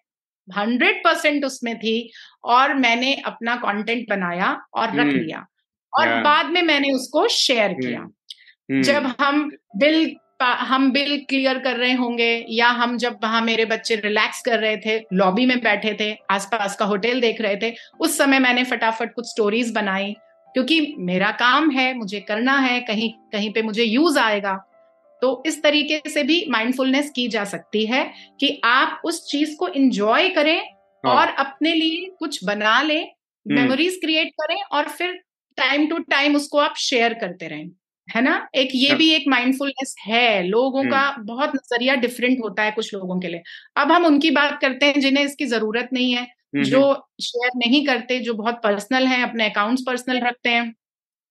हंड्रेड परसेंट उसमें थी और मैंने अपना कंटेंट बनाया और रख hmm. लिया और yeah. बाद में मैंने उसको शेयर hmm. किया hmm. जब हम बिल हम बिल क्लियर कर रहे होंगे या हम जब वहाँ मेरे बच्चे रिलैक्स कर रहे थे लॉबी में बैठे थे आसपास का होटल देख रहे थे उस समय मैंने फटाफट कुछ स्टोरीज बनाई क्योंकि मेरा काम है मुझे करना है कहीं कहीं पे मुझे यूज़ आएगा तो इस तरीके से भी माइंडफुलनेस की जा सकती है कि आप उस चीज़ को इंजॉय करें हाँ. और अपने लिए कुछ बना लें मेमोरीज हम्म। क्रिएट करें और फिर टाइम टू टाइम उसको आप शेयर करते रहें है ना एक ये हाँ। भी एक माइंडफुलनेस है लोगों का हम्म। बहुत नज़रिया डिफरेंट होता है कुछ लोगों के लिए अब हम उनकी बात करते हैं जिन्हें इसकी ज़रूरत नहीं है हम्म, जो शेयर नहीं करते जो बहुत पर्सनल है अपने अकाउंट्स पर्सनल रखते हैं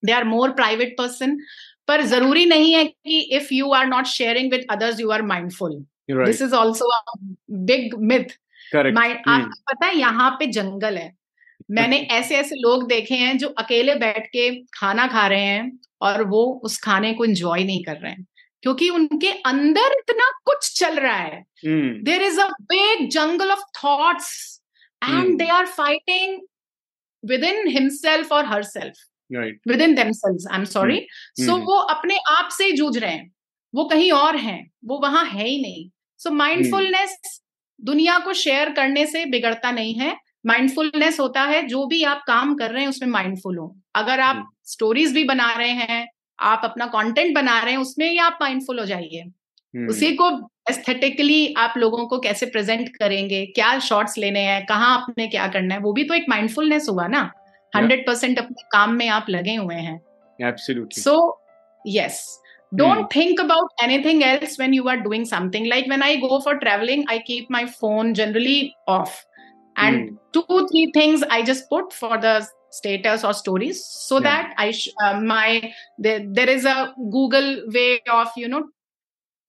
they are more private person पर ज़रूरी नहीं है कि if you are not sharing with others you are mindful this is also big myth पता है यहाँ पे जंगल है। मैंने ऐसे ऐसे लोग देखे हैं जो अकेले बैठ के खाना खा रहे हैं और वो उस खाने को एंजॉय नहीं कर रहे हैं। क्योंकि उनके अंदर इतना कुछ चल रहा है। There is a big jungle of thoughts and they are fighting within himself और herself within themselves I am sorry so वो अपने आप से जूझ रहे हैं। वो कहीं और हैं। वो वहाँ है ही नहीं। So so, mindfulness hmm. दुनिया को शेयर करने से बिगड़ता नहीं है। माइंडफुलनेस होता है जो भी आप काम कर रहे हैं उसमें माइंडफुल हो। अगर आप स्टोरीज hmm. भी बना रहे हैं आप अपना कंटेंट बना रहे हैं उसमें ही आप माइंडफुल हो जाइए। Hmm. उसी को एस्थेटिकली आप लोगों को कैसे प्रेजेंट करेंगे? क्या शॉट्स लेने हैं? कहाँ आपने क्या करना है? वो भी तो एक माइंडफुलनेस हुआ ना। हंड्रेड परसेंट अपने काम में आप लगे हुए हैं so yes don't mm. think about anything else when you are doing something like when i go for traveling i keep my phone generally off and mm. two three things i just put for the status or stories so yeah. that i sh- uh, my there, there is a google way of you know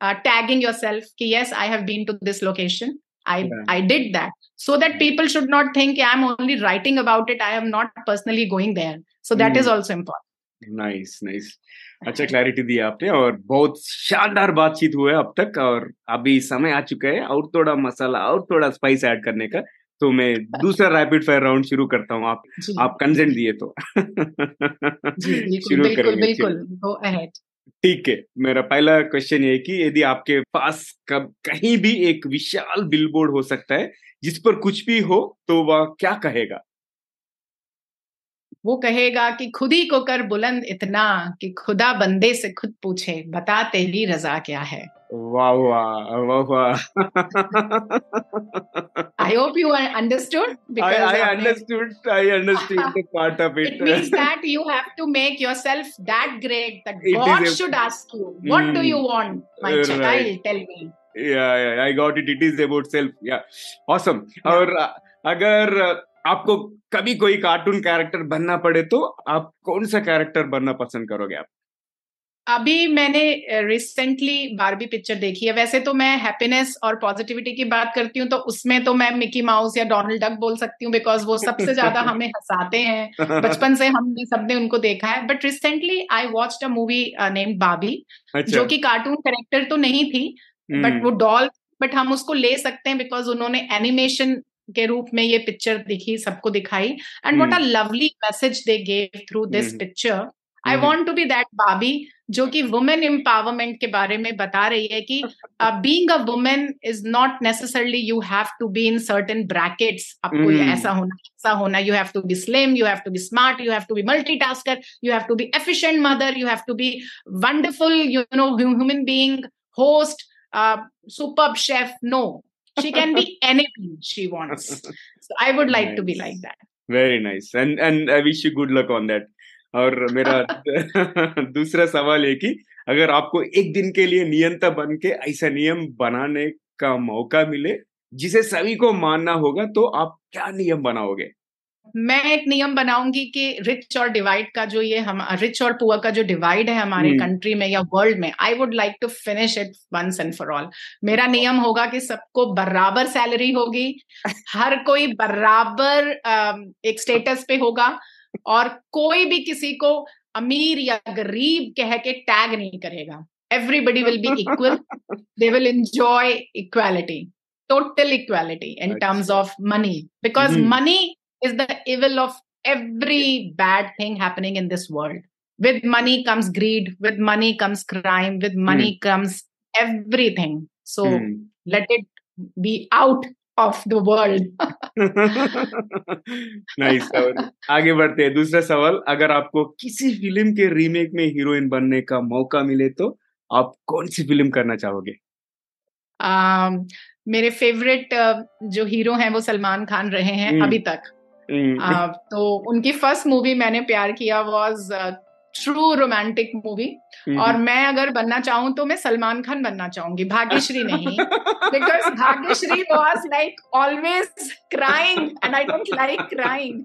uh, tagging yourself yes i have been to this location i yeah. i did that So that people should not think i'm only writing about it. I am not personally going there. So that mm. is also important. Nice nice अच्छा clarity दी आपने और बहुत शानदार बातचीत हुआ है अब तक और अभी समय आ चुका है और थोड़ा मसाला और थोड़ा स्पाइस ऐड करने का। तो मैं दूसरा रैपिड फायर राउंड शुरू करता हूँ। आप आप कंसेंट दिए तो। शुरू बिल्कुल बिल्कुल गो अहेड ठीक है, मेरा पहला क्वेश्चन ये कि यदि आपके पास कब कहीं भी एक विशाल बिलबोर्ड हो सकता है, जिस पर कुछ भी हो तो वह क्या कहेगा? वो कहेगा कि खुद ही को कर बुलंद इतना कि खुदा बंदे से खुद पूछे बता तेरी रजा क्या है। वाह वाह वाह I hope you understood. Because I, I understood. I understood the part of it. It means that you have to make yourself that great that it God a, should ask you, "What mm, do you want, my right. child? Tell me." Yeah, yeah, I got it. It is about self. Yeah, awesome. Yeah. और अगर आपको कभी कोई cartoon character बनना पड़े तो आप कौन सा कैरेक्टर बनना पसंद करोगे आप अभी मैंने रिसेंटली बारबी पिक्चर देखी है। वैसे तो मैं हैप्पीनेस और पॉजिटिविटी की बात करती हूँ तो उसमें तो मैं मिकी माउस या डोनाल्ड डक बोल सकती हूँ बिकॉज़ वो सबसे ज़्यादा हमें हंसाते हैं। बचपन से हमने सबने उनको देखा है। But recently I watch a movie named बाबी जो कि कार्टून कैरेक्टर तो नहीं थी बट हम्म। वो डॉल बट हम उसको ले सकते हैं बिकॉज़ उन्होंने एनिमेशन के रूप में ये पिक्चर दिखी सबको दिखाई। And what a lovely message they gave through this picture I want to be that बाबी जो कि वुमेन एम्पावरमेंट के बारे में बता रही है कि being a women is not necessarily you have to be in certain brackets आपको mm. ऐसा होना ऐसा होना you have to be slim you have to be smart you have to be multitasker you have to be efficient mother you have to be wonderful you know human being host superb chef no she can be anything she wants. So i would like nice. to be like that. Very nice. And and i wish you good luck on that. और मेरा दूसरा सवाल है कि अगर आपको एक दिन के लिए नियंता बन के ऐसा नियम बनाने का मौका मिले जिसे सभी को मानना होगा तो आप क्या नियम बनाओगे? मैं एक नियम बनाऊँगी कि रिच और डिवाइड का जो ये हम रिच और पुअर का जो डिवाइड है हमारे कंट्री में या वर्ल्ड में I would like to finish it once and for all मेरा नियम होगा कि सबको बराबर सैलरी होगी हर कोई बराबर एक स्टेटस पे होगा और कोई भी किसी को अमीर या गरीब कह के टैग नहीं करेगा। Everybody will be equal they will enjoy equality total equality in terms of money because money is the evil of every bad thing happening in this world with money comes greed with money comes crime with money comes everything so let it be out of the world nice आगे बढ़ते हैं। दूसरा सवाल अगर आपको किसी film के remake में हीरोइन बनने का मौका मिले तो आप कौन सी फ़िल्म करना चाहोगे? Uh, मेरे फेवरेट uh, जो हीरो हैं वो सलमान खान रहे हैं hmm. अभी तक। uh, तो उनकी first movie Maine Pyar Kiya was true romantic movie और मैं अगर बनना चाहूँ तो मैं सलमान खान बनना चाहूँगी भाग्यश्री नहीं because Bhagyashree was like always crying and I don't like crying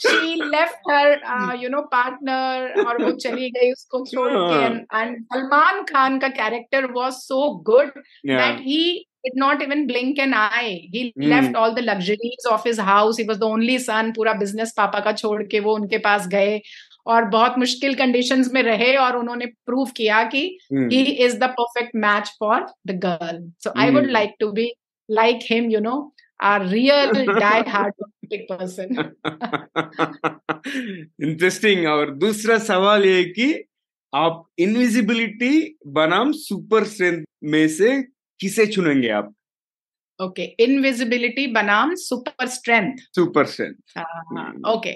she left her you know partner और वो चली गई उसको छोड़ के एंड सलमान खान का character was so good that he did not even blink an eye. He mm. left all the luxuries of his house. He was the only son. पूरा business पापा का छोड़ के वो उनके पास गए और बहुत मुश्किल कंडीशन में रहे और उन्होंने प्रूव किया कि he is the perfect match for the girl so I would like to be like him you know a real die hard person. Interesting और दूसरा सवाल ये कि आप इनविजिबिलिटी बनाम सुपर स्ट्रेंथ में से किसे चुनेंगे आप? ओके इनविजिबिलिटी बनाम super strength super strength okay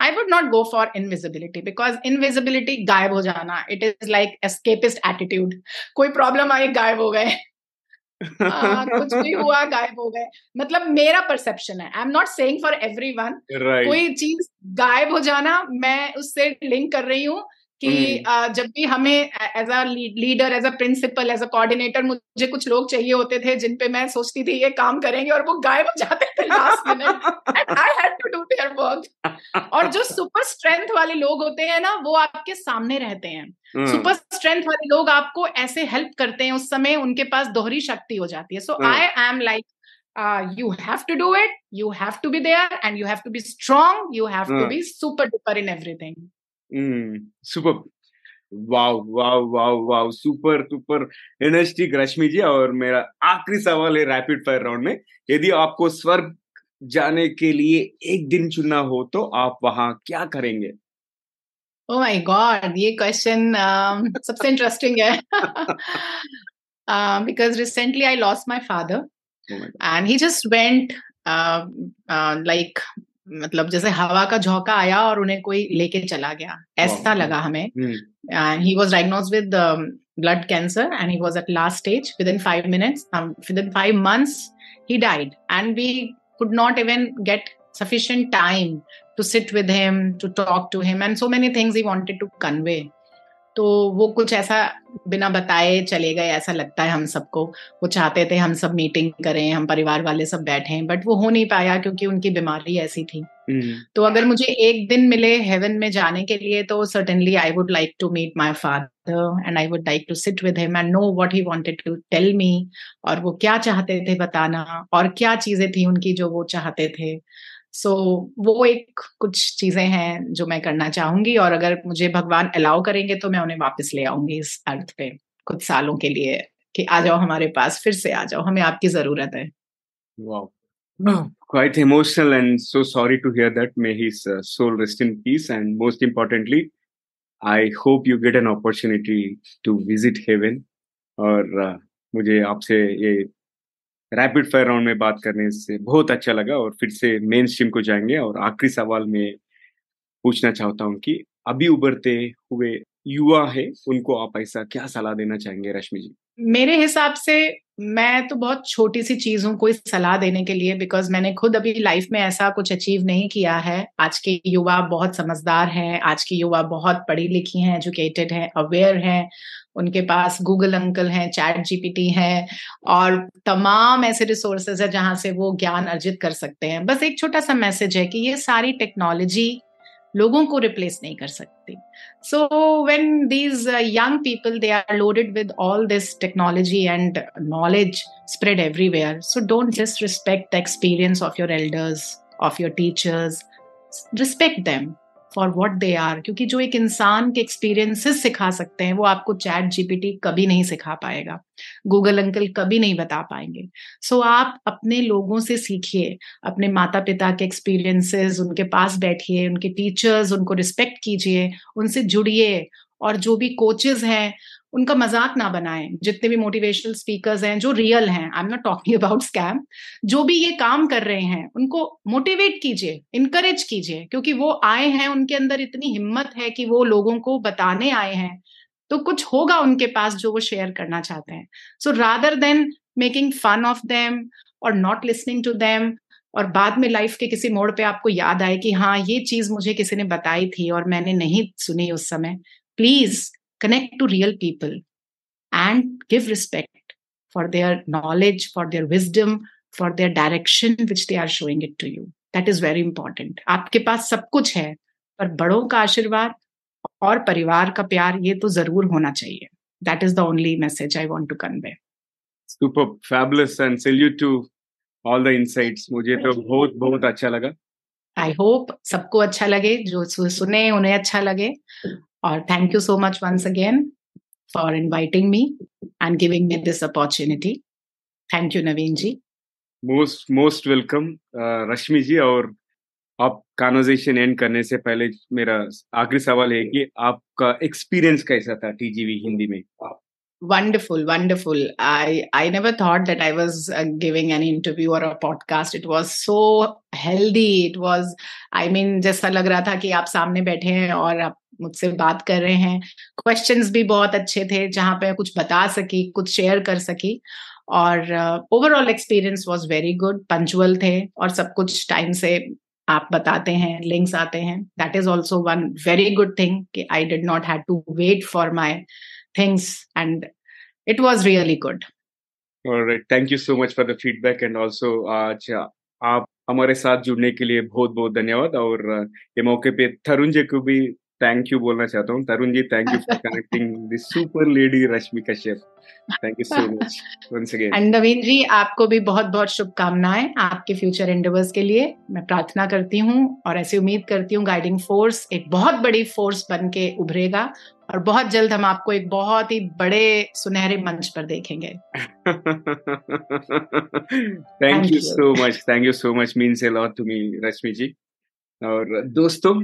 I would not go for invisibility because invisibility गायब हो जाना it is like escapist attitude. कोई प्रॉब्लम आई गायब हो गए। आ, कुछ भी हुआ गायब हो गए। मतलब मेरा परसेप्शन है। I am not saying for everyone कोई चीज़ गायब हो जाना मैं उससे लिंक कर रही हूँ। कि hmm. जब भी हमें as a leader as a principal as a coordinator मुझे कुछ लोग चाहिए होते थे जिन पे मैं सोचती थी ये काम करेंगे और वो गायब हो जाते थे last minute I had to do their work और जो सुपर स्ट्रेंथ वाले लोग होते हैं ना वो आपके सामने रहते हैं। Super hmm. स्ट्रेंथ वाले लोग आपको ऐसे हेल्प करते हैं उस समय उनके पास दोहरी शक्ति हो जाती है। So I am like you have to do it you have to be there and you have to be strong you have to be super duper in everything Mm, super. Wow wow wow wow super super. Energetic Rashmi ji और मेरा आखिरी सवाल है rapid fire round में। यदि आपको स्वर्ग जाने के लिए एक दिन चुनना हो तो आप वहाँ क्या करेंगे? ओ माय गॉड ये क्वेश्चन um, सबसे इंटरेस्टिंग है। Because recently I lost my father and he just went like मतलब जैसे हवा का झोंका आया और उन्हें कोई लेके चला गया। ऐसा लगा हमें। And he was diagnose with blood cancer and he was at last stage within five minutes within five months he died and we could not even get sufficient time to sit with him to talk to him and so many things he wanted to convey तो वो कुछ ऐसा बिना बताए चले गए ऐसा लगता है हम सबको। वो चाहते थे हम सब मीटिंग करें हम परिवार वाले सब बैठे बट वो हो नहीं पाया क्योंकि उनकी बीमारी ऐसी थी। mm. तो अगर मुझे एक दिन मिले हेवन में जाने के लिए तो certainly I would like to meet my father and I would like to sit with him and know what he wanted to tell me और वो क्या चाहते थे बताना और क्या चीज़ें थी उनकी जो वो चाहते थे। सो so, वो एक कुछ चीज़ें हैं जो मैं करना चाहूँगी और अगर मुझे भगवान अलाउ करेंगे तो मैं उन्हें वापस ले आऊँगी इस अर्थ पे कुछ सालों के लिए कि आ जाओ हमारे पास फिर से आ जाओ हमें आपकी ज़रूरत है wow. Oh, quite emotional and so sorry to hear that. May his uh, soul rest in peace. And most importantly, I hope you get an opportunity to visit heaven. और uh, मुझे आपसे ये रैपिड फायर राउंड में बात करने से बहुत अच्छा लगा और फिर से मेन स्ट्रीम को जाएँगे और आखिरी सवाल में पूछना चाहता हूँ कि अभी उभरते हुए युवा है, उनको आप ऐसा क्या सलाह देना चाहेंगे रश्मि जी? मेरे हिसाब से मैं तो बहुत छोटी सी चीज़ हूँ कोई सलाह देने के लिए बिकॉज़ मैंने खुद अभी लाइफ में ऐसा कुछ अचीव नहीं किया है। आज के युवा बहुत समझदार हैं, आज के युवा बहुत पढ़ी लिखी हैं एजुकेटेड हैं अवेयर हैं, उनके पास गूगल अंकल हैं चैट जीपीटी है, और तमाम ऐसे रिसोर्सेज है जहाँ से वो ज्ञान अर्जित कर सकते हैं। बस एक छोटा सा मैसेज है कि ये सारी टेक्नोलॉजी लोगों को रिप्लेस नहीं कर सकती। so when these uh, young people they are loaded with all this technology and knowledge spread everywhere. So don't just respect the experience of your elders of your teachers. Respect them. For what they are क्योंकि जो एक इंसान के experiences सिखा सकते हैं वो आपको चैट जीपीटी कभी नहीं सिखा पाएगा। गूगल अंकल कभी नहीं बता पाएँगे। सो so, आप अपने लोगों से सीखिए अपने माता पिता के एक्सपीरियंसेस उनके पास बैठिए उनके टीचर्स उनको रिस्पेक्ट कीजिए उनसे जुड़िए और जो भी कोचेज हैं उनका मज़ाक ना बनाएँ। जितने भी मोटिवेशनल स्पीकर्स हैं, जो रियल हैं I am not talking about scam जो भी ये काम कर रहे हैं, उनको मोटिवेट कीजिए इनकरेज कीजिए, क्योंकि वो आए हैं, उनके अंदर इतनी हिम्मत है कि वो लोगों को बताने आए हैं। तो कुछ होगा उनके पास जो वो शेयर करना चाहते हैं। So rather than making fun of them और नॉट लिसनिंग टू देम और बाद में लाइफ के किसी मोड़ पे आपको याद आए कि हाँ ये चीज़ मुझे किसी ने बताई थी और मैंने नहीं सुनी उस समय please connect to real people and give respect for their knowledge, for their wisdom, for their direction which they are showing it to you. That is very important. आपके पास सब कुछ है पर बड़ों का आशीर्वाद और परिवार का प्यार ये तो ज़रूर होना चाहिए that is the only message I want to convey super fabulous and salute to all the insights मुझे तो बहुत बहुत अच्छा लगा आई होप सबको अच्छा लगे जो सुने उन्हें अच्छा लगे और thank you so much once again for inviting me and giving me this opportunity thank you Naveen ji most most welcome Rashmi ji और आप कॉन्वर्जेशन एंड करने से पहले मेरा आखिरी सवाल है कि आपका एक्सपीरियंस कैसा था टीजीवी हिंदी में? Wonderful wonderful. I i never thought that i was uh, giving an interview or a podcast. It was so healthy. It was i mean जैसा लग रहा था कि आप सामने बैठे हैं और आप मुझसे बात कर रहे हैं। क्वेश्चंस भी बहुत अच्छे थे जहाँ पे कुछ बता सकी कुछ शेयर कर सकी। और overall experience was very good punctual थे और सब कुछ टाइम से आप बताते हैं लिंक्स आते हैं। That is also one very good thing कि I did not have to wait for my things and it was really good thank you so much for the feedback and also आज आप हमारे साथ जुड़ने के लिए बहुत बहुत धन्यवाद और ये मौके पे तरुण जी को भी थैंक यू बोलना चाहता हूँ। Tarun ji thank you for connecting this super lady Rashmi Kashyap thank you so much once again and Naveen ji आपको भी बहुत बहुत शुभकामनाएँ आपके फ्यूचर एंडेवर्स के लिए। मैं प्रार्थना करती हूँ और ऐसी उम्मीद करती हूँ गाइडिंग फोर्स एक बहुत बड़ी फोर्स बन के उभरेगा। और बहुत जल्द हम आपको एक बहुत ही बड़े सुनहरे मंच पर देखेंगे। Thank you so much thank you so much means a lot to me Rashmi ji और दोस्तों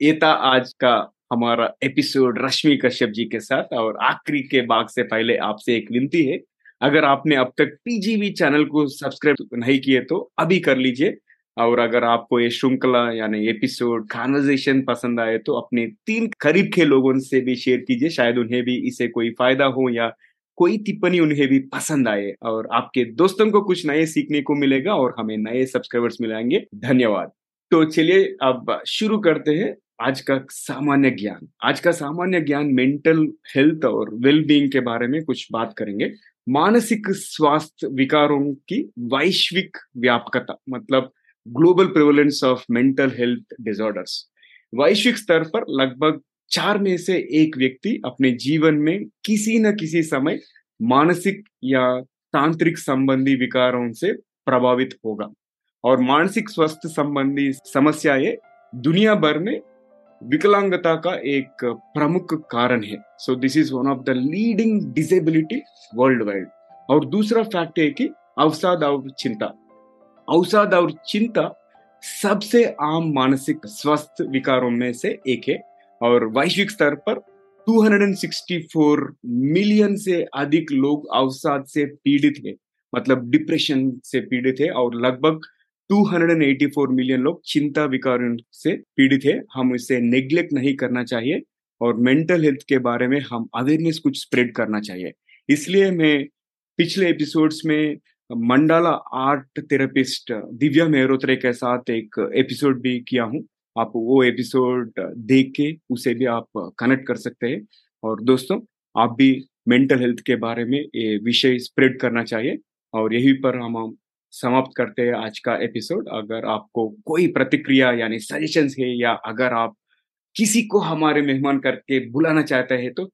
ये था आज का हमारा एपिसोड रश्मि कश्यप जी के साथ और आखिरी के भाग से पहले आपसे एक विनती है। अगर आपने अब तक टीजीवी चैनल को सब्सक्राइब नहीं किए तो अभी कर लीजिए। और अगर आपको ये श्रृंखला यानी एपिसोड कॉन्वर्जेशन पसंद आए तो अपने तीन करीब के लोगों से भी शेयर कीजिए। शायद उन्हें भी इसे कोई फ़ायदा हो या कोई टिप्पणी उन्हें भी पसंद आए और आपके दोस्तों को कुछ नए सीखने को मिलेगा और हमें नए सब्सक्राइबर्स मिलेंगे धन्यवाद। तो चलिए अब शुरू करते हैं आज का सामान्य ज्ञान। आज का सामान्य ज्ञान मेंटल हेल्थ और वेलबींग के बारे में कुछ बात करेंगे। मानसिक स्वास्थ्य विकारों की वैश्विक व्यापकता मतलब global prevalence of mental health disorders. वैश्विक स्तर पर लगभग चार में से एक व्यक्ति अपने जीवन में किसी न किसी समय मानसिक या तांत्रिक संबंधी विकारों से प्रभावित होगा और मानसिक स्वास्थ्य संबंधी समस्याएँ दुनिया भर में विकलांगता का एक प्रमुख कारण है। So this is one of the leading disability worldwide और दूसरा फैक्ट है कि अवसाद और चिंता। अवसाद और चिंता सबसे आम मानसिक स्वास्थ्य विकारों में से एक है और वैश्विक स्तर पर 264 मिलियन से अधिक लोग अवसाद से पीड़ित है मतलब डिप्रेशन से पीड़ित है और लगभग 284 मिलियन लोग चिंता विकारों से पीड़ित है। हम इसे नेग्लेक्ट नहीं करना चाहिए और मेंटल हेल्थ के बारे में हम अवेयरनेस कुछ स्प्रेड करना चाहिए। इसलिए मैं पिछले एपिसोड्स में mandala art therapist Divya Mehrotra के साथ एक एपिसोड भी किया हूँ। आप वो एपिसोड देख के उसे भी आप कनेक्ट कर सकते हैं। और दोस्तों, आप भी मेंटल हेल्थ के बारे में ये विषय स्प्रेड करना चाहिए। और यही पर हम समाप्त करते हैं आज का एपिसोड अगर आपको कोई प्रतिक्रिया यानी सजेशन है या अगर आप किसी को हमारे मेहमान करके बुलाना चाहते हैं तो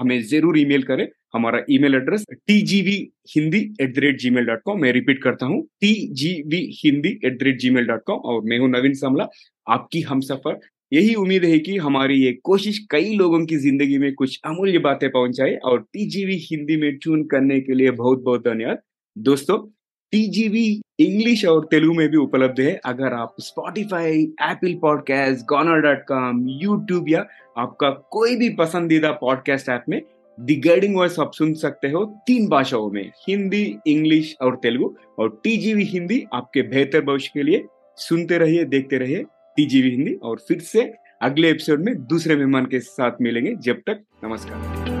हमें ज़रूर ईमेल करें। हमारा email address T G V Hindi at the rate Gmail dot com मैं रिपीट करता हूँ T G V Hindi at the rate Gmail dot com और मैं हूँ नवीन समला, आपकी हम सफ़र। यही उम्मीद है कि हमारी ये कोशिश कई लोगों की ज़िंदगी में कुछ अमूल्य बातें पहुँचाए और टीजीवी हिंदी में ट्यून करने के लिए बहुत बहुत धन्यवाद। दोस्तों टीजीवी इंग्लिश और तेलुगु में भी उपलब्ध है। अगर आप Spotify Apple podcast गॉनर dot com YouTube या आपका कोई भी पसंदीदा पॉडकास्ट ऐप में गाइडिंग वॉइस आप सुन सकते हो तीन भाषाओं में, हिंदी, इंग्लिश और तेलुगु। और टीजीवी हिंदी आपके बेहतर भविष्य के लिए सुनते रहिए, देखते रहिए टीजीवी हिंदी। और फिर से अगले एपिसोड में दूसरे मेहमान के साथ मिलेंगे। जब तक, नमस्कार।